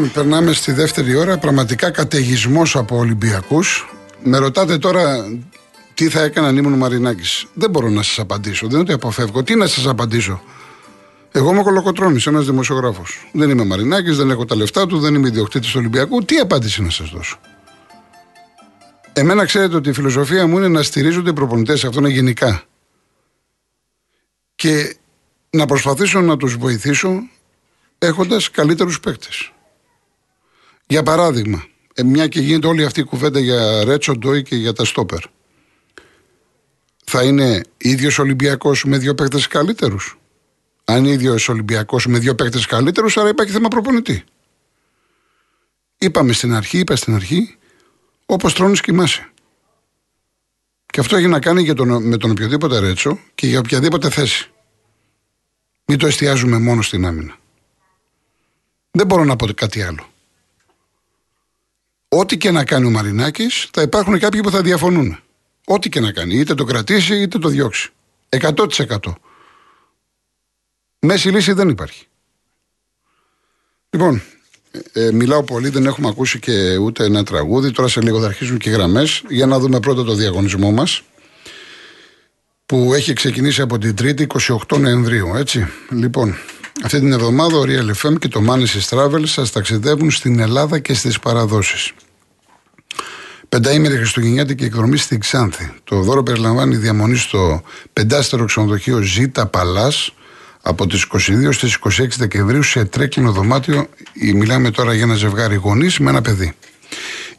Λοιπόν, περνάμε στη δεύτερη ώρα. Πραγματικά καταιγισμός από Ολυμπιακούς. Με ρωτάτε τώρα τι θα έκαναν ήμουν ο Μαρινάκης. Δεν μπορώ να σας απαντήσω. Δεν είναι ότι αποφεύγω. Τι να σας απαντήσω. Εγώ είμαι κολοκοτρόνη, ένας δημοσιογράφος. Δεν είμαι Μαρινάκης, δεν έχω τα λεφτά του, δεν είμαι ιδιοκτήτης του Ολυμπιακού. Τι απάντηση να σας δώσω. Εμένα ξέρετε ότι η φιλοσοφία μου είναι να στηρίζονται οι προπονητές, αυτό είναι γενικά. Και να προσπαθήσω να τους βοηθήσω έχοντας καλύτερους παίκτες. Για παράδειγμα, ε, μια και γίνεται όλη αυτή η κουβέντα για Ρέτσο Ντόι και για τα στόπερ. Θα είναι ίδιος Ολυμπιακός με δύο παίκτες καλύτερους; Αν είναι ίδιος Ολυμπιακός με δύο παίκτες καλύτερους, άρα υπάρχει θέμα προπονητή. Είπαμε στην αρχή, είπα στην αρχή, όπως τρώνε κοιμάσαι. Και αυτό έχει να κάνει για τον, με τον οποιοδήποτε Ρέτσο και για οποιαδήποτε θέση. Μην το εστιάζουμε μόνο στην άμυνα. Δεν μπορώ να πω κάτι άλλο. Ό,τι και να κάνει ο Μαρινάκης, θα υπάρχουν κάποιοι που θα διαφωνούν. Ό,τι και να κάνει. Είτε το κρατήσει είτε το διώξει. 100%. Μέση λύση δεν υπάρχει. Λοιπόν, ε, μιλάω πολύ, δεν έχουμε ακούσει και ούτε ένα τραγούδι. Τώρα σε λίγο θα αρχίσουν και γραμμές για να δούμε πρώτα το διαγωνισμό μας που έχει ξεκινήσει από την 3η 28 Νοεμβρίου. Έτσι. Λοιπόν, αυτή την εβδομάδα ο Real FM και το Manis Travel σας ταξιδεύουν στην Ελλάδα και στις παραδόσεις. Πενταήμερη Χριστουγεννιάτικη εκδρομή στην Ξάνθη. Το δώρο περιλαμβάνει διαμονή στο πεντάστερο ξενοδοχείο Ζήτα Παλάς από τις 22 στις 26 Δεκεμβρίου σε τρέκλινο δωμάτιο. Μιλάμε τώρα για ένα ζευγάρι γονείς με ένα παιδί.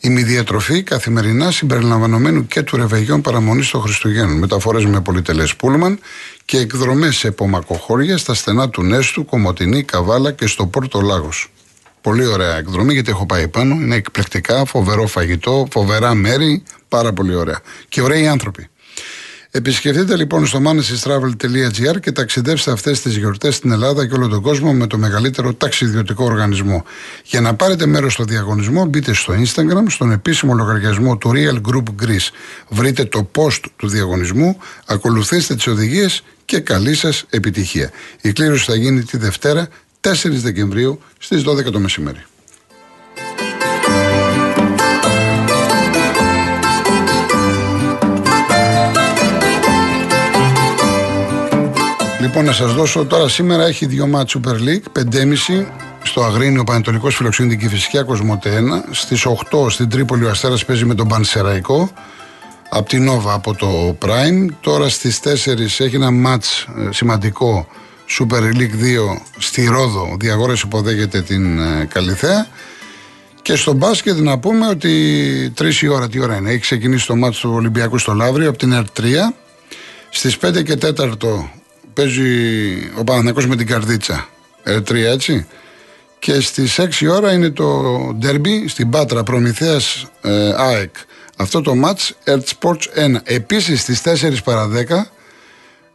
Η μη διατροφή καθημερινά συμπεριλαμβανομένου και του ρεβεγιών παραμονής των Χριστουγέννων. Μεταφορές με πολυτελές πούλμαν και εκδρομές σε πομακοχώρια στα στενά του Νέστου, Κομωτινή, Καβάλα και στο Πόρτο Λάγος. Πολύ ωραία εκδρομή γιατί έχω πάει πάνω. Είναι εκπληκτικά, φοβερό φαγητό, φοβερά μέρη, πάρα πολύ ωραία. Και ωραίοι άνθρωποι. Επισκεφτείτε λοιπόν στο manesistravel.gr και ταξιδέψτε αυτές τις γιορτές στην Ελλάδα και όλο τον κόσμο με το μεγαλύτερο ταξιδιωτικό οργανισμό. Για να πάρετε μέρος στο διαγωνισμό, μπείτε στο Instagram, στον επίσημο λογαριασμό του Real Group Greece. Βρείτε το post του διαγωνισμού, ακολουθήστε τις οδηγίες και καλή σας επιτυχία. Η κλήρωση θα γίνει τη Δευτέρα 4 Δεκεμβρίου στις 12 το μεσημέρι. Λοιπόν, να σας δώσω τώρα σήμερα έχει δύο μάτς Super League, 5,5 στο Αγρίνιο Πανετολικός Φιλοξενή την Κηφισιά Κοσμοτέ 1. Στις 8 στην Τρίπολη ο Αστέρας παίζει με τον Πανσεραϊκό. Από την Νόβα από το Prime. Τώρα στις 4 έχει ένα μάτς ε, σημαντικό Super League 2 στη Ρόδο. Διαγόρε υποδέχεται την ε, Καλιθέα. Και στο μπάσκετ να πούμε ότι 3 η ώρα, τι ώρα είναι, έχει ξεκινήσει το μάτς του Ολυμπιακού στο Λαύριο από την ΕΡΤ 3. Στις 5 και 4 παίζει ο Παναθηναϊκός με την Καρδίτσα. R3 έτσι. Και στις 6 ώρα είναι το ντέρμπι στην Πάτρα Προμηθέας ε, ΑΕΚ. Αυτό το μάτς Earth Sports 1. Επίσης στις 4 παρα 10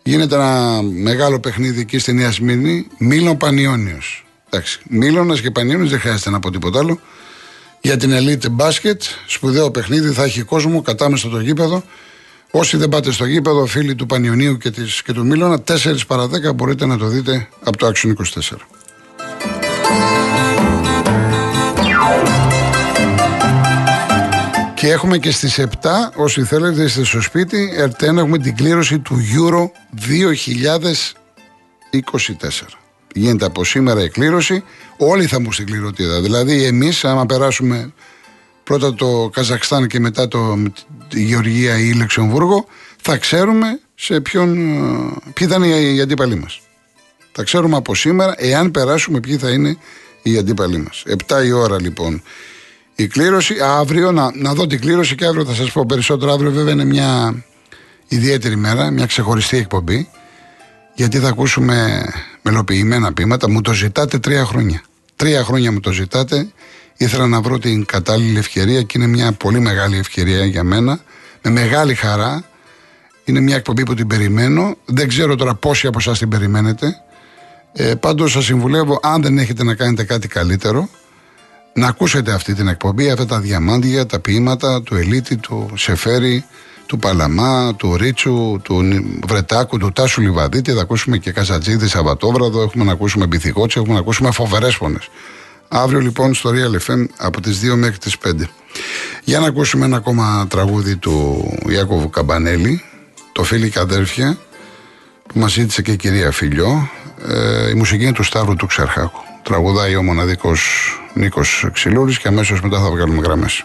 γίνεται ένα μεγάλο παιχνίδι εκεί στη Νέα Σμύρνη. Μήλων Πανιόνιος. Εντάξει, Μήλωνας και Πανιόνιος δεν χρειάζεται να πω τίποτα άλλο. Για την Elite Basket, σπουδαίο παιχνίδι, θα έχει κόσμο κατάμεσα το γήπεδο. Όσοι δεν πάτε στο γήπεδο, φίλοι του Πανιωνίου και, της, και του Μίλωνα, 4 παρα 10 μπορείτε να το δείτε από το Action 24. Και έχουμε και στις 7, όσοι θέλετε είστε στο σπίτι, ερτένα έχουμε την κλήρωση του Euro 2024. Γίνεται από σήμερα η κλήρωση, όλοι θα μπουν στην κληρωτήδα. Δηλαδή εμείς άμα περάσουμε πρώτα το Καζακστάν και μετά το, τη Γεωργία ή Λεξεμβούργο, θα ξέρουμε σε ποιον, ποιοι θα είναι οι αντίπαλοι μας. Θα ξέρουμε από σήμερα, εάν περάσουμε, ποιοι θα είναι οι αντίπαλοι μας. Επτά η ώρα λοιπόν η κλήρωση. Αύριο, να, να δω την κλήρωση και αύριο θα σας πω περισσότερο. Αύριο βέβαια είναι μια ιδιαίτερη μέρα, μια ξεχωριστή εκπομπή. Γιατί θα ακούσουμε μελοποιημένα πείματα. Μου το ζητάτε τρία χρόνια. Τρία χρόνια μου το ζητάτε. Ήθελα να βρω την κατάλληλη ευκαιρία και είναι μια πολύ μεγάλη ευκαιρία για μένα. Με μεγάλη χαρά. Είναι μια εκπομπή που την περιμένω. Δεν ξέρω τώρα πόσοι από εσάς την περιμένετε. Ε, Πάντως σας συμβουλεύω, αν δεν έχετε να κάνετε κάτι καλύτερο, να ακούσετε αυτή την εκπομπή, αυτά τα διαμάντια, τα ποίηματα του Ελίτη, του Σεφέρη, του Παλαμά, του Ρίτσου, του Βρετάκου, του Τάσου Λιβαδίτη. Θα ακούσουμε και Καζατζίδη Σαββατόβραδο, έχουμε να ακούσουμε Μπιθικότσι, έχουμε να ακούσουμε φοβερές φωνές. Αύριο λοιπόν στο Real FM από τις 2 μέχρι τις 5. Για να ακούσουμε ένα ακόμα τραγούδι του Ιάκωβου Καμπανέλη, το φίλοι και αδέρφια, που μας ζήτησε και η κυρία Φιλιό. Ε, η μουσική είναι του Σταύρου του Ξερχάκου. Τραγουδάει ο μοναδικός Νίκος Ξυλούρης και αμέσως μετά θα βγάλουμε γραμμές.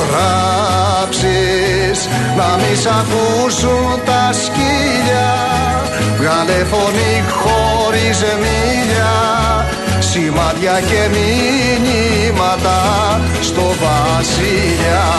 γράψεις να μη σ' ακούσουν τα σκύλια. Βγάλε φωνή χωρίς μίλια σημάδια και μηνύματα στο βασιλιά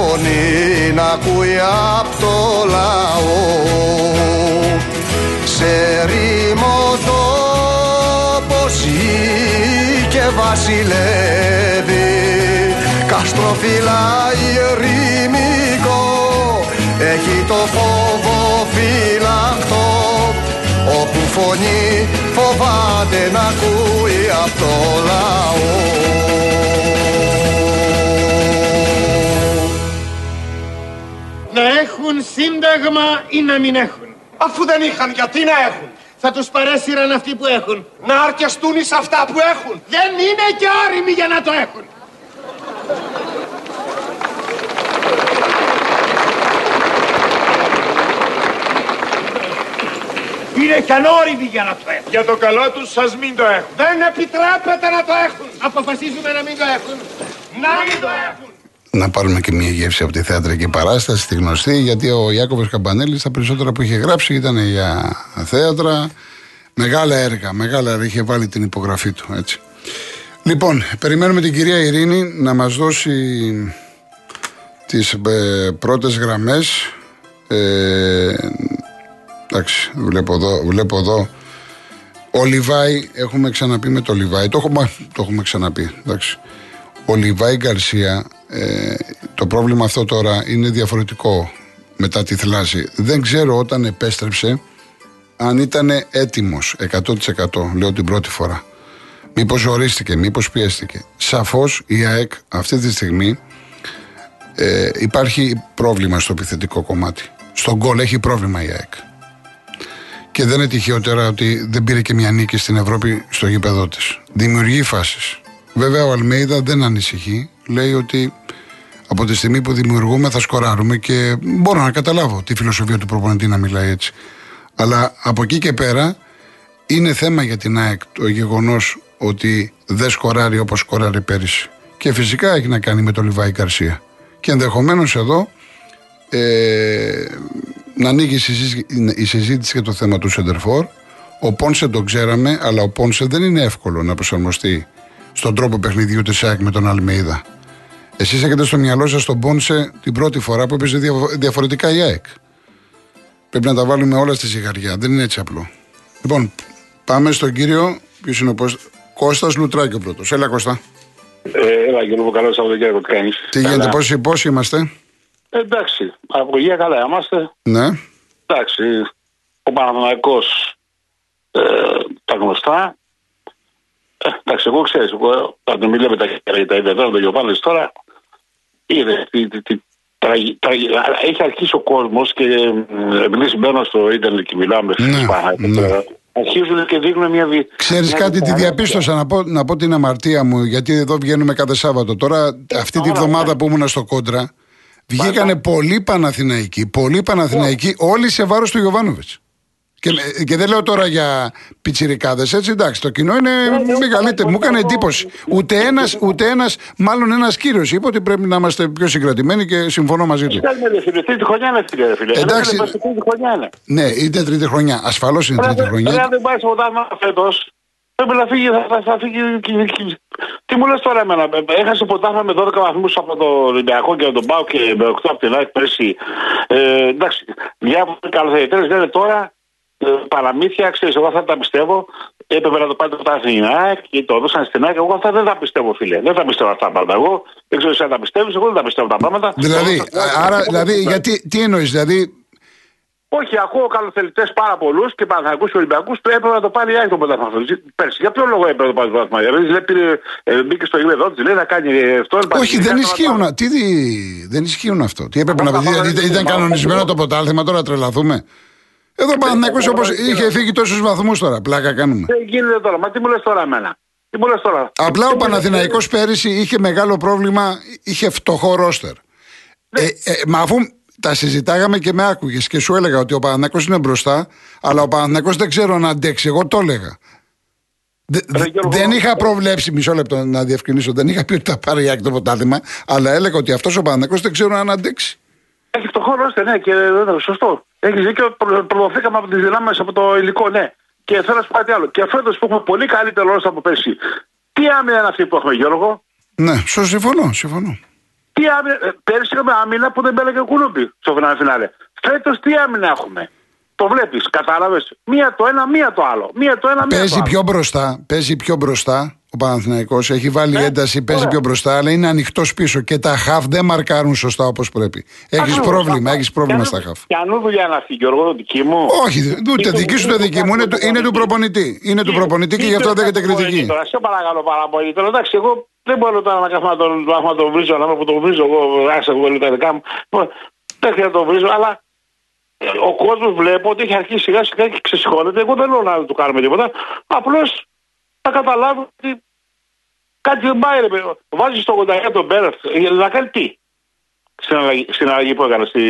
φωνή να ακούει απ' το λαό. Σε ρήμο τόπο και βασιλεύει. Καστροφυλάει ερημικό έχει το φόβο φυλαχτό όπου φωνή φοβάται να ακούει απ' το λαό να έχουν σύνταγμα ή να μην έχουν. Αφού δεν είχαν, γιατί να έχουν; Θα τους παρέσυραν αυτοί που έχουν. Να αρκεστούν εις αυτά που έχουν; Δεν είναι και όριμοι για να το έχουν. Είναι και ανώριμοι για να το έχουν. Για το καλό τους σας μην το έχουν. Δεν επιτρέπεται να το έχουν. Αποφασίζουμε να μην το έχουν. Να μην το έχουν να πάρουμε και μια γεύση από τη θεατρική παράσταση, τη γνωστή, γιατί ο Ιάκωβος Καμπανέλης τα περισσότερα που είχε γράψει ήταν για θέατρα, μεγάλα έργα, μεγάλα έργα, είχε βάλει την υπογραφή του, έτσι. Λοιπόν, περιμένουμε την κυρία Ειρήνη να μας δώσει τις ε, πρώτες γραμμές. Ε, εντάξει, βλέπω εδώ, βλέπω εδώ. Ο Λιβάη, έχουμε ξαναπεί με το Λιβάη, το έχουμε, το έχουμε ξαναπεί, εντάξει. Ο Λιβάη Γκαρσία ε, το πρόβλημα αυτό τώρα είναι διαφορετικό μετά τη θλάση. Δεν ξέρω όταν επέστρεψε αν ήταν έτοιμος 100% λέω την πρώτη φορά. Μήπως ζορίστηκε, μήπως πιέστηκε. Σαφώς η ΑΕΚ αυτή τη στιγμή ε, υπάρχει πρόβλημα στο επιθετικό κομμάτι. Στον γκολ έχει πρόβλημα η ΑΕΚ. Και δεν είναι τυχαιότερα ότι δεν πήρε και μια νίκη στην Ευρώπη στο γήπεδό της. Δημιουργεί φάσεις. Βέβαια ο Αλμέιδα δεν ανησυχεί. Λέει ότι από τη στιγμή που δημιουργούμε θα σκοράρουμε και μπορώ να καταλάβω τη φιλοσοφία του προπονητή να μιλάει έτσι. Αλλά από εκεί και πέρα είναι θέμα για την ΑΕΚ το γεγονός ότι δεν σκοράρει όπως σκοράρει πέρυσι. Και φυσικά έχει να κάνει με το Λιβάη Καρσία. Και ενδεχομένως εδώ ε, να ανοίγει η συζήτηση για το θέμα του Σεντερφόρ. Ο Πόνσε τον ξέραμε, αλλά ο Πόνσε δεν είναι εύκολο να προσαρμοστεί στον τρόπο παιχνιδιού της ΑΕΚ με τον Αλμέιδα. Εσείς έχετε στο μυαλό σας τον Πόνσε την πρώτη φορά που έπαιζε διαφορετικά η ΑΕΚ. Πρέπει να τα βάλουμε όλα στη ζυγαριά. Δεν είναι έτσι απλό. Λοιπόν, πάμε στον κύριο. Ποιος είναι ο Κώστας Λουτράκη ο πρώτος. Έλα, Κώστα. Ε, έλα, Γιώργο, καλό Σαββατοκύριακο. Τι Τι γίνεται, πόσοι, πόσοι είμαστε; Εντάξει, από υγεία καλά είμαστε. Ναι. Εντάξει, ο Παναθηναϊκός ε, τα γνωστά. Ε, εντάξει, εγώ ξέρεις, εγώ όταν μιλάμε τα για τα ιδιαίτερα, τον Γιωβάνης τώρα, είδε τι, τι, τι, τραγι- τραγι- έχει αρχίσει ο κόσμος και ε, επειδή μπαίνω στο ίντερνετ και μιλάμε Ναι, στις Παναθηναϊκές, ναι. τώρα, αρχίζουν και δίνουν μια δι... Ξέρεις μια κάτι, τη διπλανή- διαπίστωσα να πω, να πω την αμαρτία μου, γιατί εδώ βγαίνουμε κάθε Σάββατο. Τώρα, αυτή τη όλα, βδομάδα ναι. που ήμουν στο κόντρα, βγήκανε πολλοί Παναθηναϊκοί, πολλοί Παναθηναϊκοί, όλοι σε βάρος του Γιωβάνοβιτς. Και, και δεν λέω τώρα για πιτσιρικάδες, έτσι εντάξει. Το κοινό είναι μεγαλύτερο. Μου έκανε εντύπωση. Ούτε ένας, ούτε ένας, μάλλον ένας κύριος είπε ότι πρέπει να είμαστε πιο συγκρατημένοι και συμφωνώ μαζί του. Κάνουμε ρε φίλε, τρίτη χρονιά είναι φίλε, ρε φίλε. Εντάξει. Ένα τρίτη χρονιά είναι. Ναι, είναι τρίτη χρονιά. Ασφαλώς είναι τρίτη Εάν χρονιά. δεν πάει στο ποτάμι φέτος, πρέπει να φύγει. Θα, θα, θα φύγει και- και- Τι μου λες τώρα εμένα, ε, έχασε ποτάμι με 12 βαθμούς από το Ολυμπιακό και τον Πάο και με 8 από την ΑΕΚ πέρσι. Ε, εντάξει, διάφοροι καλοθεριτέ λένε τώρα ε, παραμύθια, ξέρεις, εγώ αυτά τα πιστεύω. Έπρεπε να το πάρει το ποτάμι στην ΑΕΚ και το έδωσαν στην ΑΕΚ. Εγώ αυτά δεν τα πιστεύω, φίλε. Δεν τα πιστεύω αυτά τα πράγματα. Εγώ δεν ξέρω εσύ αν τα πιστεύεις, εγώ δεν τα πιστεύω τα πράγματα. Δηλαδή, Εγώ τα- άρα, δηλαδή, γιατί, τι εννοείς, δηλαδή, όχι, ακούω καλοθελητές πάρα πολλούς και Παναθανικού και Ολυμπιακούς που έπρεπε να το πάρει η ΑΕΚ το πρωτάθλημα αυτό. Πέρσι. Για ποιο λόγο έπρεπε να το πάρει το πρωτάθλημα; Δηλαδή, λέει, πήρε, ε, μπήκε στο γήπεδο της, λέει να κάνει αυτό. Όχι, δεν ισχύουν. Τι, δι- δεν ισχύουν αυτό. Τι έπρεπε να πει, Αυτά δηλαδή, δεν ήταν ισχύουν. κανονισμένο το ποτάλθημα, τώρα τρελαθούμε. Εδώ ο Παναθηναϊκός όπως είχε φύγει τόσους βαθμούς τώρα, πλάκα κάνουμε. Δεν γίνεται τώρα. Μα τι μου λες τώρα εμένα; Τι μου λες τώρα; Απλά ο Τι μου λες, Παναθηναϊκός πέρυσι είχε μεγάλο πρόβλημα, είχε φτωχό ρόστερ. Ε, ε, μα αφού τα συζητάγαμε και με άκουγες και σου έλεγα ότι ο Παναθηναϊκός είναι μπροστά, αλλά ο Παναθηναϊκός δεν ξέρω να αντέξει, εγώ το έλεγα. Δε- Ρε δε- Γιώργο, δεν είχα προβλέψει, μισό λεπτό να διευκρινίσω, δεν είχα πει ότι θα πάρει η Άκη το ποτάθλημα, αλλά έλεγα ότι αυτός ο Παναθηναϊκός δεν ξέρω αν αντέξει. Έχει φτωχό ρόστερ, ναι, και ε, σωστό. Έχεις δίκιο, προ- προδοθήκαμε από τις δυνάμεις από το υλικό, ναι. Και θέλω να σου πω κάτι άλλο. Και φέτος που έχουμε πολύ καλύτερο ρόστερ από πέρσι. Τι άμυνα είναι αυτή που έχουμε, Γιώργο; Ναι, σου συμφωνώ, συμφωνώ. Τι άμυνα, ε, πέρσι είχαμε άμυνα που δεν μπέλεγε ο κουλούπι στο φινάλε φινάλε. Φέτος τι άμυνα έχουμε; Το βλέπεις, κατάλαβες; Μία το ένα, μία το άλλο. Μία το ένα, μία το Παίζει άλλο. πιο μπροστά, παίζει πιο μπροστά ο Παναθηναϊκός, έχει βάλει Ναι, ένταση, παίζει ωραία. πιο μπροστά, αλλά είναι ανοιχτός πίσω και τα χαφ δεν μαρκάρουν σωστά όπως πρέπει. Έχεις Ακριβώς. πρόβλημα, έχεις πρόβλημα Κι στα αν- χαφ. Κι αν δουλειά είναι αυτή, Γιώργο, δική μου. Όχι, ούτε δική σου ούτε δική μου, είναι, του- είναι του προπονητή. Είναι του προπονητή και γι' αυτό δέχεται κριτική. Τώρα, σε παρακαλώ πάρα πολύ. Τώρα, εντάξει, εγώ δεν μπορώ τώρα να κάθομαι να τον, να τον βρίζω, να που τον βρίζω. Εγώ, άσε εγώ τα δικά μου. Λοιπόν, Δεν χρειάζεται να τον βρίζω, αλλά ε, ο κόσμος βλέπω ότι έχει αρχίσει σιγά σιγά και ξεσηκώνεται. Εγώ δεν λέω να του κάνουμε τίποτα. Απλώς να καταλάβω ότι κάτι δεν πάει. Ρε, παιδί. Βάζεις στο 89 τον Μπέρεφ για να κάνει τι; Στην αλλαγή, στην αλλαγή που έκανε στη,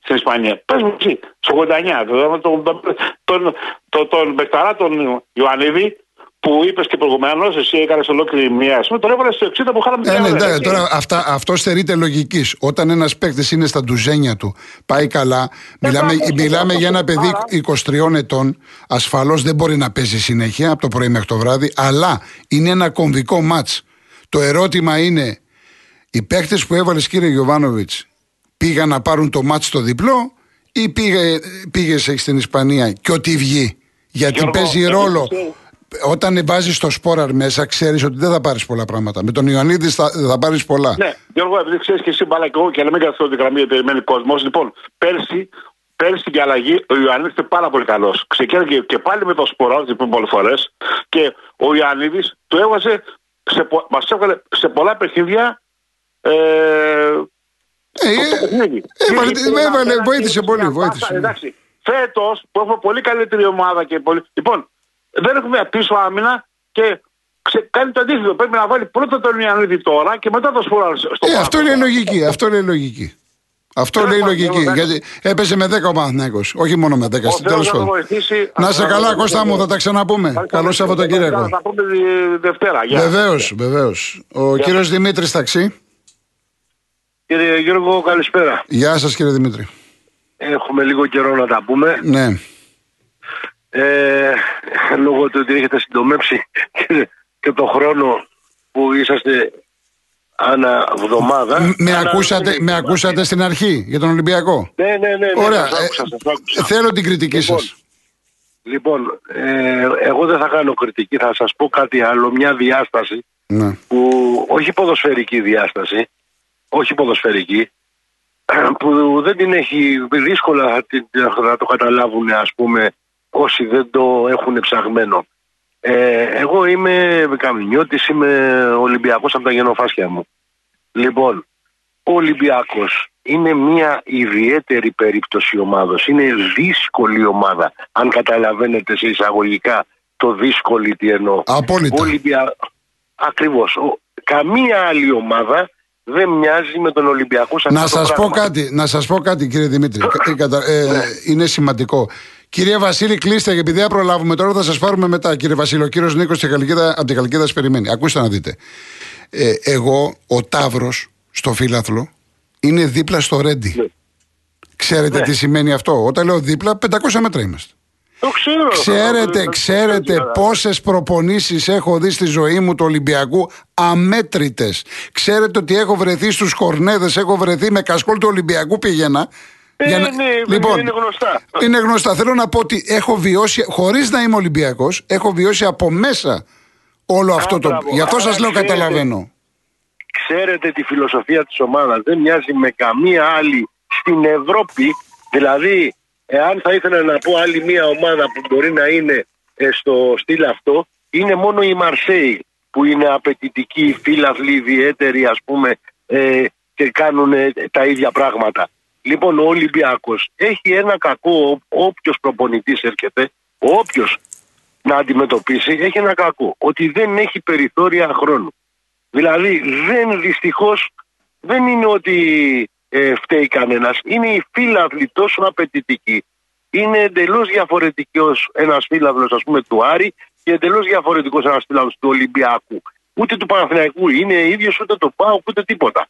στην Ισπανία. Πες μου εσύ, στο 89. Τον, τον, τον, τον, τον Μπεκταρά, τον Ιωαννίδη, που είπες και προηγουμένως, εσύ έκανες ολόκληρη μία. Ας πούμε, τον έβαλες στο 60 που χάλαμε Ε, ναι, ώρα, εντάξει, έτσι. τώρα αυτά, αυτό στερείται λογικής. Όταν ένας παίκτης είναι στα ντουζένια του, πάει καλά. Μιλάμε, εντάξει, μιλάμε για ένα παιδί άρα- 23 ετών. Ασφαλώς δεν μπορεί να παίζει συνέχεια από το πρωί μέχρι το βράδυ, αλλά είναι ένα κομβικό ματ. Το ερώτημα είναι, οι παίκτες που έβαλες, κύριε Γιωβάνοβιτς, πήγαν να πάρουν το ματ στο διπλό ή πήγε, πήγες στην Ισπανία και ό,τι βγει; Γιατί Γιώργο, παίζει εγώ ρόλο. ξέρω. Όταν βάζεις το σπόραρ μέσα, ξέρεις ότι δεν θα πάρεις πολλά πράγματα. Με τον Ιωαννίδη θα, θα πάρεις πολλά. Ναι, Γιώργο, επειδή ξέρεις και εσύ μπάλα και εγώ και να μην καθόλου τη γραμμή γιατί περιμένει κόσμος. Λοιπόν, πέρσι, πέρσι στην αλλαγή ο Ιωαννίδης ήταν πάρα πολύ καλός. Ξεκίνησε και, και πάλι με το σπορά, που πολλέ φορές. Και ο Ιωαννίδης του έβαζε, σε, πο- μας έβαλε σε πολλά παιχνίδια. Ε, Ε, το ε, παιχνίδι. έβαλε- Και- και- έβαλε, και- βοήθησε και- πολύ, και- βοήθησε. Εντάξει, φέτος που έχουμε πολύ καλύτερη ομάδα και πολύ. Λοιπόν, δεν έχουμε πίσω άμυνα και ξε... κάνει το αντίθετο. Πρέπει να βάλει πρώτα τον Ιωαννίδη τώρα και μετά τον Σπορά. στο Ε, αυτό πάνω. είναι λογική. Αυτό είναι λογική. Αυτό Τέλος λέει πάντων, λογική. εγώ δεν- Γιατί έπεσε με 10 ο Παναθηναίκος, Όχι μόνο με 10. Ο Τέλος Θεός να τον πάντων. βοηθήσει. Να σε καλά, Κώστα μου, θα τα ξαναπούμε. Ευχαριστώ. Καλό Σαββατοκύριακο. Θα πούμε τη Δευτέρα. Γεια. Βεβαίως, βεβαίως. Ο κύριος Δημήτρης Ταξί. Κύριε Γιώργο, καλησπέρα. Γεια σας, κύριε Δημήτρη. Έχουμε λίγο καιρό να τα πούμε. Ναι. Ε, λόγω του ότι έχετε συντομεύσει και, και το χρόνο που είσαστε ανά εβδομάδα. Μ- Με Ανά- ακούσατε, με ακούσατε στην αρχή για τον Ολυμπιακό; Ναι, ναι, ναι. ναι Ωραία. σας άκουσα, Ε, σας άκουσα. Θέλω την κριτική Λοιπόν, σας. Λοιπόν, ε, εγώ δεν θα κάνω κριτική, θα σας πω κάτι άλλο, μια διάσταση Ναι. που όχι ποδοσφαιρική διάσταση, όχι ποδοσφαιρική, που δεν την έχει δύσκολα να την- να το καταλάβουν ας πούμε όσοι δεν το έχουν ψαγμένο. Ε, εγώ είμαι καμινιώτης, είμαι Ολυμπιακός από τα γενοφάσκια μου. Λοιπόν, ο Ολυμπιακός είναι μια ιδιαίτερη περίπτωση ομάδος. Είναι δύσκολη ομάδα, αν καταλαβαίνετε σε εισαγωγικά το δύσκολη τι εννοώ. Απόλυτα. Ο Ολυμπια... Ακριβώς. Ο... Καμία άλλη ομάδα δεν μοιάζει με τον Ολυμπιακό σε Να αυτό το σας πω πράγμα. κάτι, να σας πω κάτι κύριε Δημήτρη. Ε, κατα- ε, Ναι. Είναι σημαντικό. Κύριε Βασίλη, κλείστε, επειδή δεν προλάβουμε τώρα, θα σας πάρουμε μετά. Κύριε Βασίλη, ο κύριος Νίκος από την Καλκίδα σας περιμένει. Ακούστε να δείτε. Ε, εγώ, ο Ταύρος, στο φύλαθλο, είναι δίπλα στο Ρέντι. Ναι. Ξέρετε τι σημαίνει αυτό; Όταν λέω δίπλα, 500 μέτρα είμαστε. Το ξέρω. Ξέρετε, Το- ξέρετε το- πόσες προπονήσεις έχω δει στη ζωή μου του Ολυμπιακού αμέτρητες. Ξέρετε ότι έχω βρεθεί στους κορνέδες, έχω βρεθεί με κασκόλ του Ολυμπιακού πήγαινα. Ε, ναι, ναι, είναι γνωστά. Είναι γνωστά. Θέλω να πω ότι έχω βιώσει, χωρίς να είμαι Ολυμπιακός, έχω βιώσει από μέσα όλο αυτό το... μπράβο. Γι' αυτό Άρα σας λέω ξέρετε- καταλαβαίνω. ξέρετε τη φιλοσοφία της ομάδας δεν μοιάζει με καμία άλλη στην Ευρώπη δηλαδή εάν θα ήθελα να πω άλλη μια ομάδα που μπορεί να είναι ε, στο στυλ αυτό είναι μόνο η Μαρσέη που είναι απαιτητική, φύλαθλοι, ιδιαίτεροι ας πούμε ε, και κάνουν ε, τα ίδια πράγματα. Λοιπόν ο Ολυμπιακός έχει ένα κακό όποιος προπονητής έρχεται, όποιος να αντιμετωπίσει έχει ένα κακό ότι δεν έχει περιθώρια χρόνου. Δηλαδή δεν δυστυχώς δεν είναι ότι ε, φταίει κανένας. Είναι οι φύλαυλοι τόσο απαιτητικοί. Είναι εντελώς διαφορετικός ένας φύλαυλος ας πούμε του Άρη και εντελώς διαφορετικός ένας φύλαυλος του Ολυμπιακού. Ούτε του Παναθηναϊκού είναι ίδιος ούτε το ΠΑΟ ούτε τίποτα.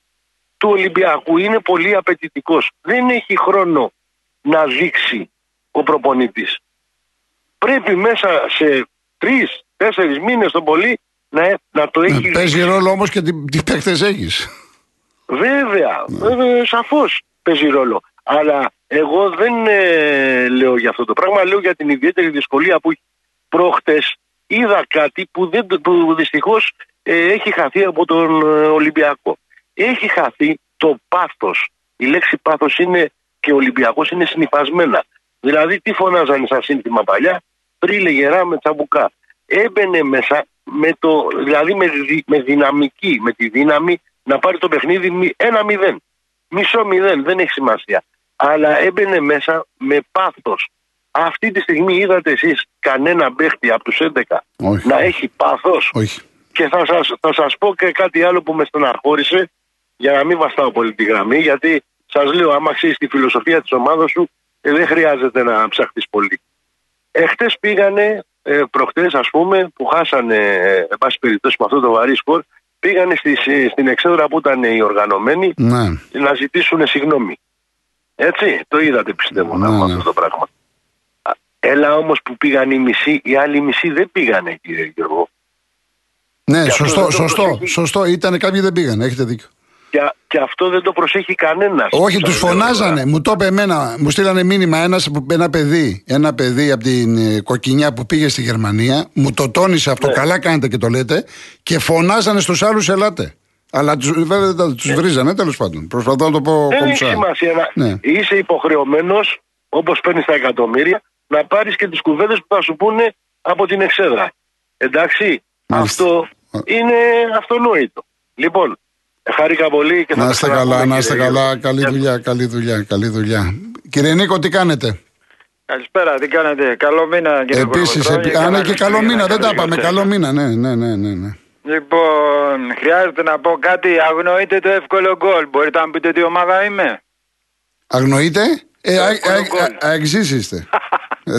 Του Ολυμπιακού είναι πολύ απαιτητικός. Δεν έχει χρόνο να δείξει ο προπονητής πρέπει μέσα σε τρει-τέσσερι μήνες το πολύ να, να το έχεις. Ε, Παίζει ρόλο όμως και τι, τι παίκτες έχεις. Βέβαια, βέβαια σαφώς παίζει ρόλο. Αλλά εγώ δεν ε, λέω για αυτό το πράγμα, λέω για την ιδιαίτερη δυσκολία που έχει. Προχτές είδα κάτι που, δεν, που δυστυχώς ε, έχει χαθεί από τον ε, Ολυμπιακό. Έχει χαθεί το πάθος. Η λέξη πάθος είναι και ο Ολυμπιακός είναι συνυφασμένα. Δηλαδή τι φωνάζανε σαν σύνθημα παλιά, τρίλε γερά με τσαμπουκά. Έμπαινε μέσα με το, δηλαδή με, δι- με δυναμική, με τη δύναμη να πάρει το παιχνίδι μη- ένα μηδέν. Μισό μηδέν, δεν έχει σημασία. Αλλά έμπαινε μέσα με πάθος. Αυτή τη στιγμή είδατε εσείς κανένα παίχτη από τους 11 Όχι. να έχει πάθος; Όχι. Και θα σας, θα σας πω και κάτι άλλο που με στεναχώρησε για να μην βαστάω πολύ τη γραμμή γιατί σας λέω άμα ξέρεις τη φιλοσοφία της ομάδας σου ε, δεν χρειάζεται να ψαχτείς πολύ. Εχθές πήγανε, ε, προχτές ας πούμε που χάσανε ε, εν πάση περιπτώσει με αυτό το βαρύ σκορ πήγανε στη, στη- στην εξέδρα που ήταν οι οργανωμένοι Ναι. να ζητήσουν συγγνώμη. Έτσι, το είδατε πιστεύω να Ναι, πούμε ναι. αυτό το πράγμα. Α, Έλα όμως που πήγαν οι μισοί, οι άλλοι μισοί δεν πήγανε κύριε Γιώργο. Ναι, Και αυτό σωστό, δεν το σωστό, προσέχει. σωστό. Ήταν κάποιοι δεν πήγαν, έχετε δίκιο. Και, και αυτό δεν το προσέχει κανένας. Όχι, Σας του λέω φωνάζανε. τώρα. Μου το είπε εμένα. Μου στείλανε μήνυμα ένας, ένα παιδί, ένα παιδί από την ε, κοκκινιά που πήγε στη Γερμανία. Μου το τόνισε αυτό. Ναι. Καλά κάνετε και το λέτε. Και φωνάζανε στους άλλους, ελάτε. Αλλά τους, βέβαια δεν τους βρίζανε, τέλος πάντων. Προσπαθώ να το πω Δεν έχει κομψά. σημασία. Να... Ναι. Είσαι υποχρεωμένος, όπως παίρνεις τα εκατομμύρια, να πάρεις και τις κουβέντες που θα σου πούνε από την εξέδρα. Εντάξει, Μάλιστα. αυτό είναι αυτονόητο. Λοιπόν, χαρήκα πολύ και θα Να τα είστε ξαναπούμε, καλά, να κύριε είστε Γιώργο. καλά. Καλή Γεια δουλειά, καλή δουλειά, καλή δουλειά. Κύριε Νίκο, τι κάνετε; Καλησπέρα, τι κάνετε; Καλό μήνα, κύριε Επίσης, Κολοκοτρώνη. αν Καλά και καλό Χριστούγεννα, μήνα, δεν τα καλώς είπαμε. ήρθατε. Καλό μήνα, ναι, ναι, ναι, ναι. ναι. Λοιπόν, χρειάζεται να πω κάτι. Αγνοείτε το εύκολο γκολ. Μπορείτε να μου πείτε τι ομάδα είμαι. Αγνοείτε; Ε, α- εύκολο α- γκολ. α- αεξής είστε.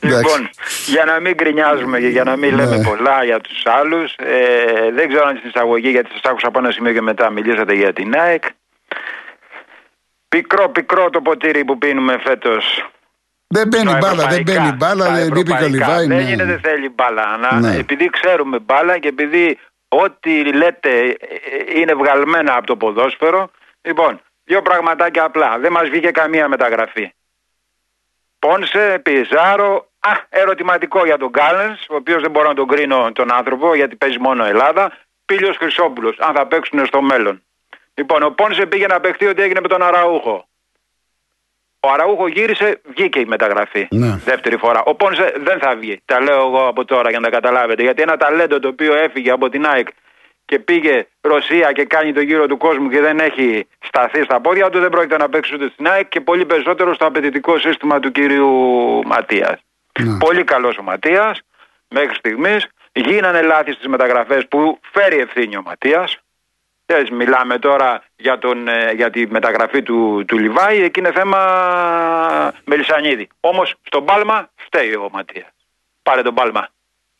Λοιπόν, για να μην γκρινιάζουμε και για να μην λέμε Ναι. πολλά για τους άλλους, ε, δεν ξέρω αν στην εισαγωγή, γιατί σας άκουσα από ένα σημείο και μετά μιλήσατε για την ΑΕΚ. Πικρό, πικρό το ποτήρι που πίνουμε φέτος. Δεν μπαίνει Στα μπάλα, δεν ευρωπαϊκά, μπαίνει μπάλα, στα δεν είπε ευρωπαϊκά. Καλυβάη. Δεν ναι. γίνεται, θέλει μπάλα. Να, Ναι. Επειδή ξέρουμε μπάλα και επειδή ό,τι λέτε ε, ε, είναι βγαλμένα από το ποδόσφαιρο. Λοιπόν, δύο πραγματάκια απλά. Δεν μας βγήκε καμία μεταγραφή. Πόνσε, Πιζάρο, α, ερωτηματικό για τον Γκάλενς, ο οποίος δεν μπορώ να τον κρίνω τον άνθρωπο γιατί παίζει μόνο Ελλάδα. Πίλιος Χρυσόπουλος, αν θα παίξουν στο μέλλον. Λοιπόν, ο Πόνσε πήγε να παιχτεί ότι έγινε με τον Αραούχο. Ο Αραούχο γύρισε, βγήκε η μεταγραφή. Ναι. Δεύτερη φορά. Ο Πόνσε δεν θα βγει. Τα λέω εγώ από τώρα για να τα καταλάβετε. Γιατί ένα ταλέντο το οποίο έφυγε από την ΑΕΚ και πήγε Ρωσία και κάνει το γύρο του κόσμου και δεν έχει σταθεί στα πόδια του, δεν πρόκειται να παίξει ούτε στην ΑΕΚ και πολύ περισσότερο στο απαιτητικό σύστημα του κυρίου Ματίας. Ναι. Πολύ καλός ο Ματίας μέχρι στιγμής. Γίνανε λάθη στις μεταγραφές που φέρει ευθύνη ο Ματίας. Μιλάμε τώρα για, τον, ε, για τη μεταγραφή του, του Λιβάη, εκεί είναι θέμα Μελισανίδη. Όμως στον Πάλμα φταίει ο Ματίας. Πάρε τον Πάλμα.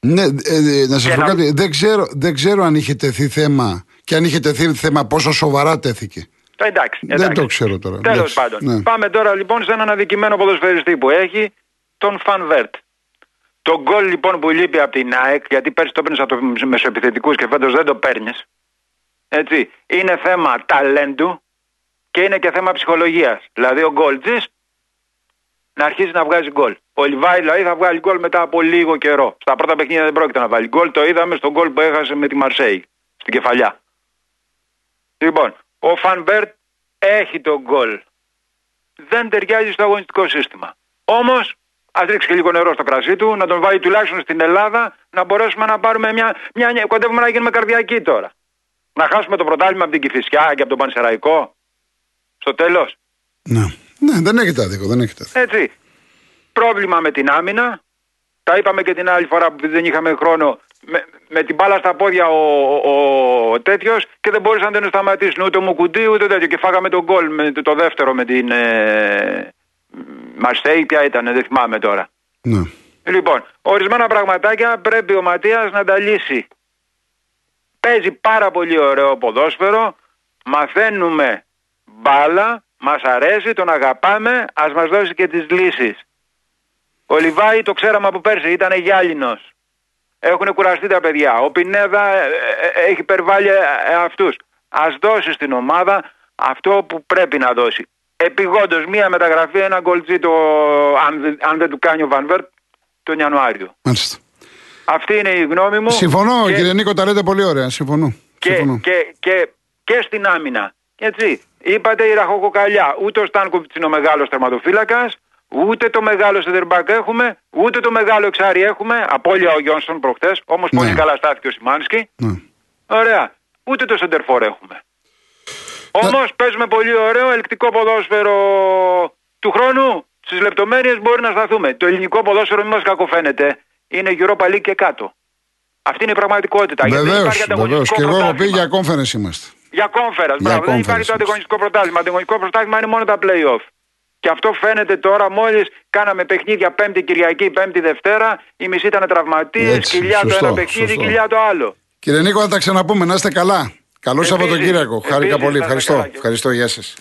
Ναι, ε, ε, να σας Και πω να- κάτι. Δεν ξέρω, δεν ξέρω αν είχε τεθεί θέμα και αν είχε τεθεί θέμα πόσο σοβαρά τέθηκε. Το εντάξει, Δεν εντάξει. το ξέρω τώρα. Τέλος Εντάξει, πάντων. ναι. Πάμε τώρα λοιπόν σε έναν αδικημένο ποδοσφαιριστή που έχει, τον Φαν Βέρτ. Το γκολ λοιπόν που λείπει από την ΑΕΚ, γιατί πέρσι το παίρνεις από του μεσοεπιθετικούς και φέτος δεν το παίρνεις. Έτσι. Είναι θέμα ταλέντου και είναι και θέμα ψυχολογίας. Δηλαδή ο γκολτζή να αρχίσει να βγάζει γκολ. Ο Λιβάι δηλαδή θα βγάλει γκολ μετά από λίγο καιρό. Στα πρώτα παιχνίδια δεν πρόκειται να βάλει γκολ. Το είδαμε στον γκολ που έχασε με τη Μαρσέη. Στην κεφαλιά. Λοιπόν, ο Φαν Βέερτ έχει τον γκολ. Δεν ταιριάζει στο αγωνιστικό σύστημα. Όμως, ας ρίξει και λίγο νερό στο κρασί του, να τον βάλει τουλάχιστον στην Ελλάδα, να μπορέσουμε να πάρουμε μια. μια κοντεύουμε να γίνουμε καρδιακοί τώρα. Να χάσουμε το πρωτάθλημα από την Κηφισιά και από τον Πανσεραϊκό. Στο τέλος. Ναι. ναι, δεν έχετε άδικο, δεν έχετε άδικο. Έτσι. Πρόβλημα με την άμυνα. Τα είπαμε και την άλλη φορά που δεν είχαμε χρόνο. Με, με την μπάλα στα πόδια ο, ο, ο τέτοιος και δεν μπορούσαν να τον σταματήσουν ούτε ο Μουκουντή ούτε τέτοιο. Και φάγαμε τον γκολ με το, το δεύτερο με την ε, Μαρσέη. Ποια ήταν, δεν θυμάμαι τώρα. Ναι. Λοιπόν, ορισμένα πραγματάκια πρέπει ο Ματίας να τα λύσει. Παίζει πάρα πολύ ωραίο ποδόσφαιρο, μαθαίνουμε μπάλα, μας αρέσει, τον αγαπάμε, ας μας δώσει και τις λύσεις. Ο Λιβάη το ξέραμε από πέρσι, ήταν γυάλινος. Έχουν κουραστεί τα παιδιά. Ο Πινέδα ε, ε, έχει υπερβάλει ε, ε, αυτούς. Ας δώσει στην ομάδα αυτό που πρέπει να δώσει. Επιγόντως μία μεταγραφή, ένα γκολτζί το, αν, δεν- αν δεν του κάνει ο Βανβέρτ τον Ιανουάριο. Μάλιστα. Αυτή είναι η γνώμη μου. Συμφωνώ, Και- κύριε Νίκο, τα λέτε πολύ ωραία. Συμφωνώ. και, Συμφωνώ. και, και, και στην άμυνα. Έτσι. Είπατε η ραχοκοκαλιά. Ούτε ο Στάνκοβιτς είναι ο μεγάλος τερματοφύλακας, ούτε το μεγάλο σεντερμπακ έχουμε, ούτε το μεγάλο εξάρι έχουμε. Απόλυα ο Γιόνσον προχθέ, όμως Ναι. πολύ καλά στάθηκε ο Σιμάνσκι. Ναι. Ωραία. Ούτε το σεντερφόρ έχουμε. Όμως παίζουμε πολύ ωραίο ελκτικό ποδόσφαιρο του χρόνου. Στις λεπτομέρειες μπορεί να σταθούμε. Το ελληνικό ποδόσφαιρο, μην μας κακοφαίνεται, είναι Europa League και κάτω. Αυτή είναι η πραγματικότητα. Γιατί δεν Βεβαίως, υπάρχει βεβαίως. ανταγωνιστικό Και εγώ έχω πει πρωτάθλημα. για conference είμαστε. Για κόμφερα. Για Μπράβο. Δεν conference υπάρχει το είμαστε. ανταγωνιστικό πρωτάθλημα. Ανταγωνιστικό πρωτάθλημα είναι μόνο τα playoff. Και αυτό φαίνεται τώρα μόλις κάναμε παιχνίδια Πέμπτη Κυριακή, Πέμπτη Δευτέρα. Οι μισοί ήταν τραυματίες, Έτσι, κοιλιά το σωστό, ένα παιχνίδι, σωστό. κοιλιά το άλλο. Κύριε Νίκο, θα τα ξαναπούμε. Να είστε καλά. Καλό Επίσης, Σαββατοκύριακο. Χάρηκα επίσης, πολύ. να είστε Ευχαριστώ. καλά. Ευχαριστώ. Γεια σας.